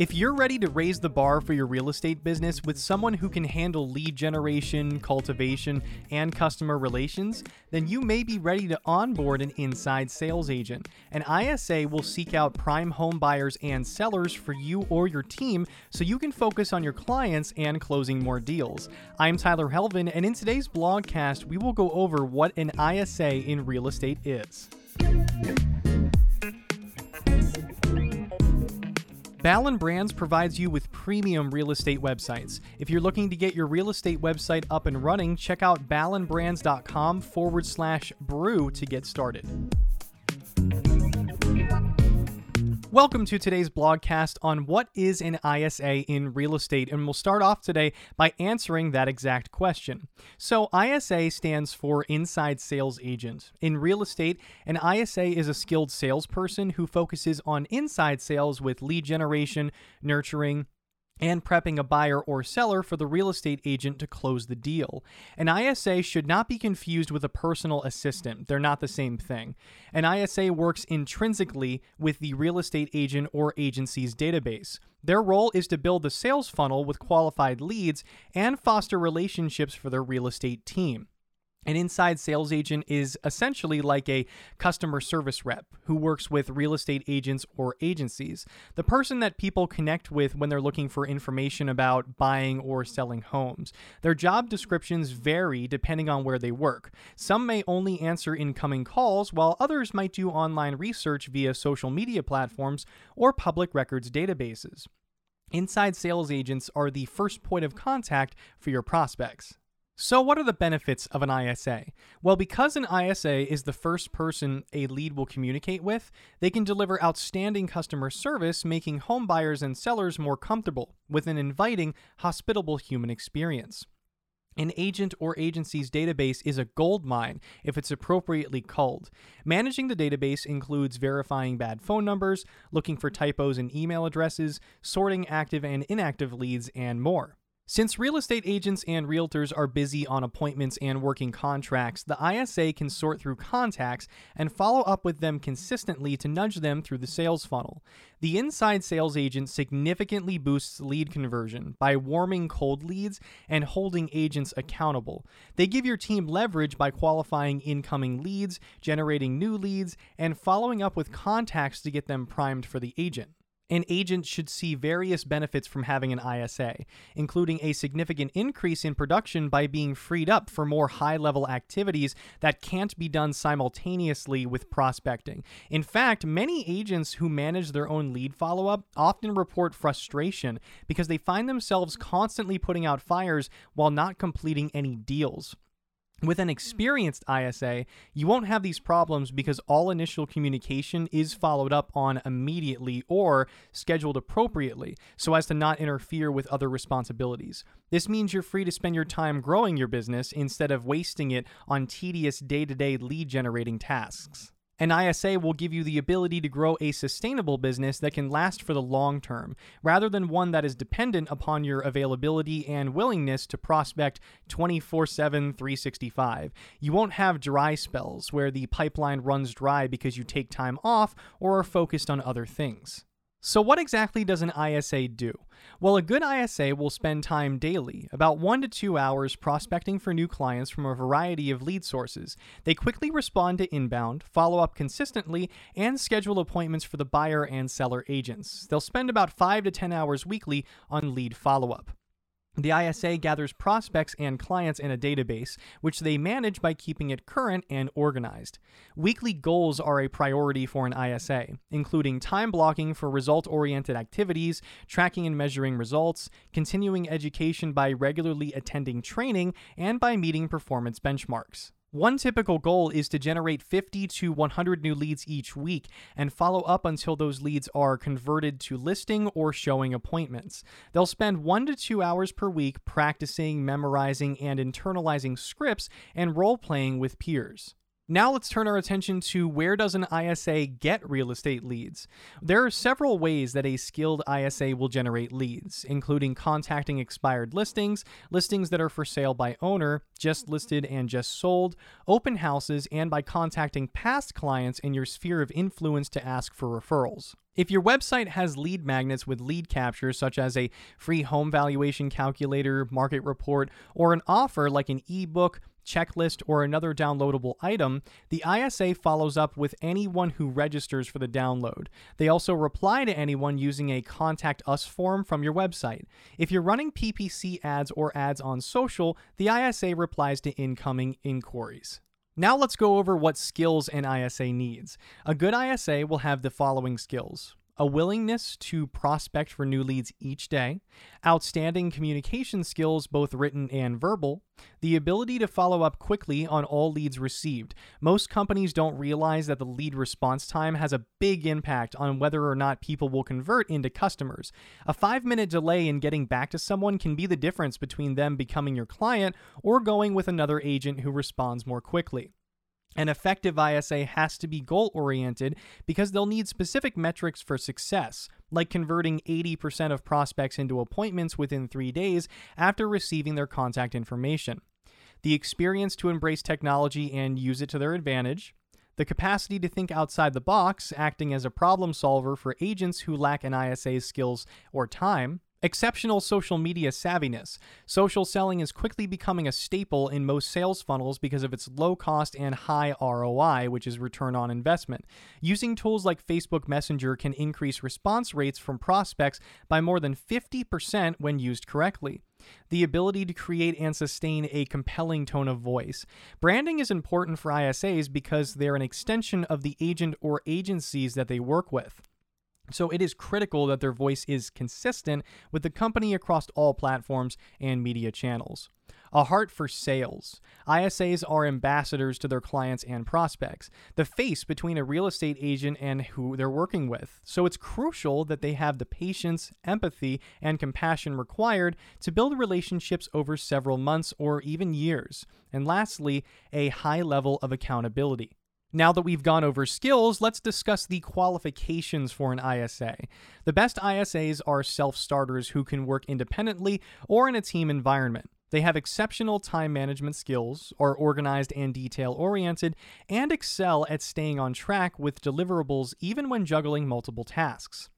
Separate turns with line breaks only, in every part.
If you're ready to raise the bar for your real estate business with someone who can handle lead generation, cultivation, and customer relations, then you may be ready to onboard an inside sales agent. An ISA will seek out prime home buyers and sellers for you or your team so you can focus on your clients and closing more deals. I'm Tyler Helvin, and in today's blogcast, we will go over what an ISA in real estate is. Ballin Brands provides you with premium real estate websites. If you're looking to get your real estate website up and running, check out ballinbrands.com forward slash brew to get started. Welcome to today's blogcast on what is an ISA in real estate, and we'll start off today by answering that exact question. So, ISA stands for Inside Sales Agent. In real estate, an ISA is a skilled salesperson who focuses on inside sales with lead generation, nurturing, and prepping a buyer or seller for the real estate agent to close the deal. An ISA should not be confused with a personal assistant. They're not the same thing. An ISA works intrinsically with the real estate agent or agency's database. Their role is to build the sales funnel with qualified leads and foster relationships for their real estate team. An inside sales agent is essentially like a customer service rep who works with real estate agents or agencies, the person that people connect with when they're looking for information about buying or selling homes. Their job descriptions vary depending on where they work. Some may only answer incoming calls, while others might do online research via social media platforms or public records databases. Inside sales agents are the first point of contact for your prospects. So, what are the benefits of an ISA? Well, because an ISA is the first person a lead will communicate with, they can deliver outstanding customer service, making home buyers and sellers more comfortable with an inviting, hospitable human experience. An agent or agency's database is a gold mine if it's appropriately culled. Managing the database includes verifying bad phone numbers, looking for typos in email addresses, sorting active and inactive leads, and more. Since real estate agents and realtors are busy on appointments and working contracts, the ISA can sort through contacts and follow up with them consistently to nudge them through the sales funnel. The inside sales agent significantly boosts lead conversion by warming cold leads and holding agents accountable. They give your team leverage by qualifying incoming leads, generating new leads, and following up with contacts to get them primed for the agent. An agent should see various benefits from having an ISA, including a significant increase in production by being freed up for more high level activities that can't be done simultaneously with prospecting. In fact, many agents who manage their own lead follow up often report frustration because they find themselves constantly putting out fires while not completing any deals. With an experienced ISA, you won't have these problems because all initial communication is followed up on immediately or scheduled appropriately so as to not interfere with other responsibilities. This means you're free to spend your time growing your business instead of wasting it on tedious day to day lead generating tasks. An ISA will give you the ability to grow a sustainable business that can last for the long term, rather than one that is dependent upon your availability and willingness to prospect 24 7, 365. You won't have dry spells where the pipeline runs dry because you take time off or are focused on other things. So, what exactly does an ISA do? Well, a good ISA will spend time daily, about one to two hours, prospecting for new clients from a variety of lead sources. They quickly respond to inbound, follow up consistently, and schedule appointments for the buyer and seller agents. They'll spend about five to 10 hours weekly on lead follow up. The ISA gathers prospects and clients in a database, which they manage by keeping it current and organized. Weekly goals are a priority for an ISA, including time blocking for result oriented activities, tracking and measuring results, continuing education by regularly attending training, and by meeting performance benchmarks. One typical goal is to generate 50 to 100 new leads each week and follow up until those leads are converted to listing or showing appointments. They'll spend one to two hours per week practicing, memorizing, and internalizing scripts and role playing with peers. Now let's turn our attention to where does an ISA get real estate leads? There are several ways that a skilled ISA will generate leads, including contacting expired listings, listings that are for sale by owner, just listed and just sold, open houses, and by contacting past clients in your sphere of influence to ask for referrals. If your website has lead magnets with lead capture, such as a free home valuation calculator, market report, or an offer like an ebook, checklist, or another downloadable item, the ISA follows up with anyone who registers for the download. They also reply to anyone using a Contact Us form from your website. If you're running PPC ads or ads on social, the ISA replies to incoming inquiries. Now let's go over what skills an ISA needs. A good ISA will have the following skills a willingness to prospect for new leads each day, outstanding communication skills, both written and verbal, the ability to follow up quickly on all leads received. Most companies don't realize that the lead response time has a big impact on whether or not people will convert into customers. A five minute delay in getting back to someone can be the difference between them becoming your client or going with another agent who responds more quickly. An effective ISA has to be goal oriented because they'll need specific metrics for success, like converting 80% of prospects into appointments within three days after receiving their contact information, the experience to embrace technology and use it to their advantage, the capacity to think outside the box, acting as a problem solver for agents who lack an ISA's skills or time, Exceptional social media savviness. Social selling is quickly becoming a staple in most sales funnels because of its low cost and high ROI, which is return on investment. Using tools like Facebook Messenger can increase response rates from prospects by more than 50% when used correctly. The ability to create and sustain a compelling tone of voice. Branding is important for ISAs because they're an extension of the agent or agencies that they work with. So it is critical that their voice is consistent with the company across all platforms and media channels. A heart for sales. ISAs are ambassadors to their clients and prospects, the face between a real estate agent and who they're working with. So it's crucial that they have the patience, empathy, and compassion required to build relationships over several months or even years. And lastly, a high level of accountability. Now that we've gone over skills, let's discuss the qualifications for an ISA. The best ISAs are self starters who can work independently or in a team environment. They have exceptional time management skills, are organized and detail oriented, and excel at staying on track with deliverables even when juggling multiple tasks.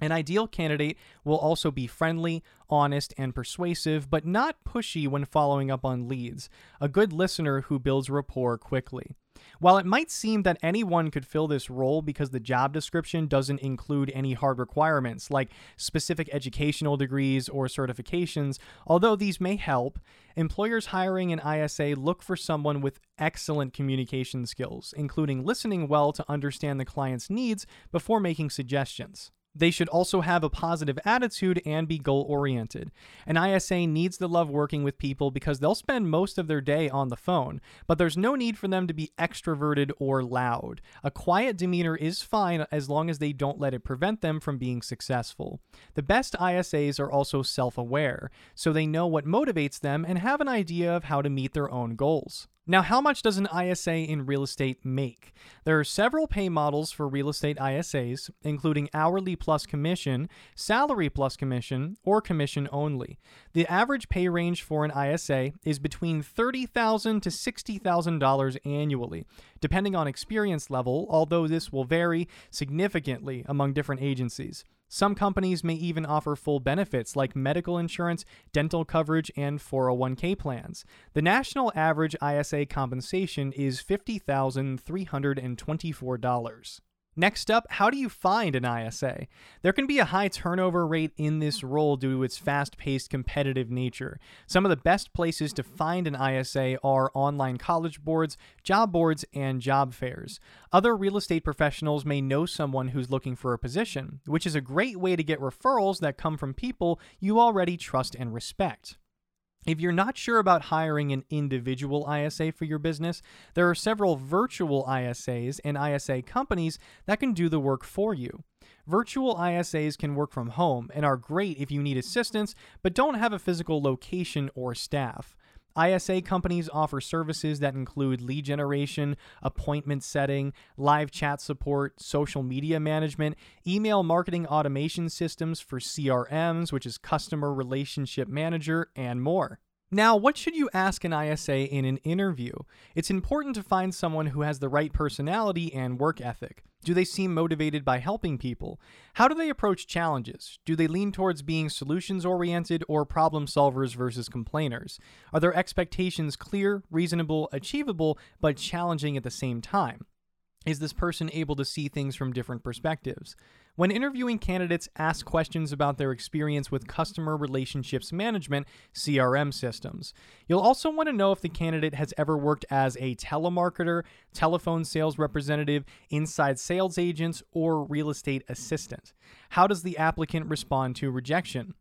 An ideal candidate will also be friendly, honest, and persuasive, but not pushy when following up on leads, a good listener who builds rapport quickly. While it might seem that anyone could fill this role because the job description doesn't include any hard requirements like specific educational degrees or certifications, although these may help, employers hiring an ISA look for someone with excellent communication skills, including listening well to understand the client's needs before making suggestions. They should also have a positive attitude and be goal oriented. An ISA needs to love working with people because they'll spend most of their day on the phone, but there's no need for them to be extroverted or loud. A quiet demeanor is fine as long as they don't let it prevent them from being successful. The best ISAs are also self aware, so they know what motivates them and have an idea of how to meet their own goals. Now, how much does an ISA in real estate make? There are several pay models for real estate ISAs, including hourly plus commission, salary plus commission, or commission only. The average pay range for an ISA is between $30,000 to $60,000 annually, depending on experience level, although this will vary significantly among different agencies. Some companies may even offer full benefits like medical insurance, dental coverage, and 401k plans. The national average ISA compensation is $50,324. Next up, how do you find an ISA? There can be a high turnover rate in this role due to its fast paced competitive nature. Some of the best places to find an ISA are online college boards, job boards, and job fairs. Other real estate professionals may know someone who's looking for a position, which is a great way to get referrals that come from people you already trust and respect. If you're not sure about hiring an individual ISA for your business, there are several virtual ISAs and ISA companies that can do the work for you. Virtual ISAs can work from home and are great if you need assistance but don't have a physical location or staff. ISA companies offer services that include lead generation, appointment setting, live chat support, social media management, email marketing automation systems for CRMs, which is Customer Relationship Manager, and more. Now, what should you ask an ISA in an interview? It's important to find someone who has the right personality and work ethic. Do they seem motivated by helping people? How do they approach challenges? Do they lean towards being solutions oriented or problem solvers versus complainers? Are their expectations clear, reasonable, achievable, but challenging at the same time? Is this person able to see things from different perspectives? When interviewing candidates, ask questions about their experience with customer relationships management CRM systems. You'll also want to know if the candidate has ever worked as a telemarketer, telephone sales representative, inside sales agent, or real estate assistant. How does the applicant respond to rejection?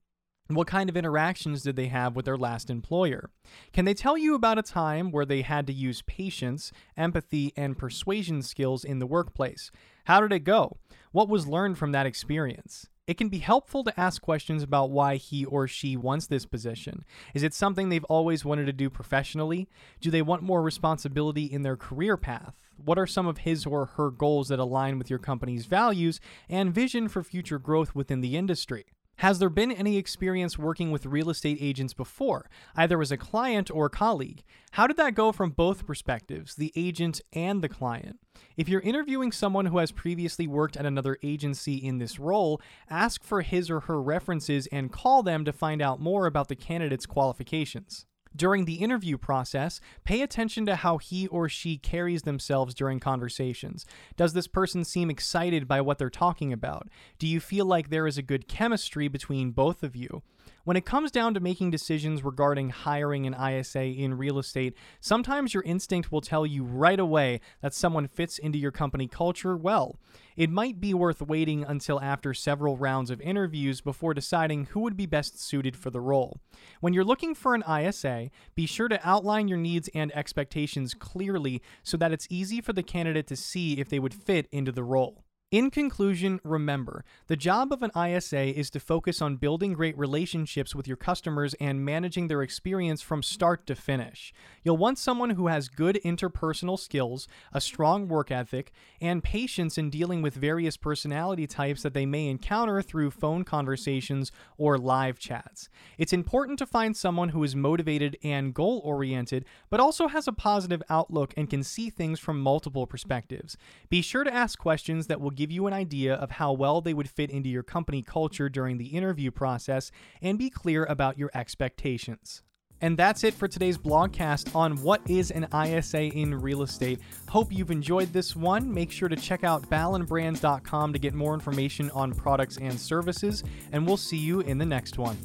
What kind of interactions did they have with their last employer? Can they tell you about a time where they had to use patience, empathy, and persuasion skills in the workplace? How did it go? What was learned from that experience? It can be helpful to ask questions about why he or she wants this position. Is it something they've always wanted to do professionally? Do they want more responsibility in their career path? What are some of his or her goals that align with your company's values and vision for future growth within the industry? Has there been any experience working with real estate agents before, either as a client or colleague? How did that go from both perspectives, the agent and the client? If you're interviewing someone who has previously worked at another agency in this role, ask for his or her references and call them to find out more about the candidate's qualifications. During the interview process, pay attention to how he or she carries themselves during conversations. Does this person seem excited by what they're talking about? Do you feel like there is a good chemistry between both of you? When it comes down to making decisions regarding hiring an ISA in real estate, sometimes your instinct will tell you right away that someone fits into your company culture well. It might be worth waiting until after several rounds of interviews before deciding who would be best suited for the role. When you're looking for an ISA, be sure to outline your needs and expectations clearly so that it's easy for the candidate to see if they would fit into the role. In conclusion, remember, the job of an ISA is to focus on building great relationships with your customers and managing their experience from start to finish. You'll want someone who has good interpersonal skills, a strong work ethic, and patience in dealing with various personality types that they may encounter through phone conversations or live chats. It's important to find someone who is motivated and goal oriented, but also has a positive outlook and can see things from multiple perspectives. Be sure to ask questions that will give you an idea of how well they would fit into your company culture during the interview process and be clear about your expectations. And that's it for today's blogcast on what is an ISA in real estate. Hope you've enjoyed this one. Make sure to check out ballinbrands.com to get more information on products and services, and we'll see you in the next one.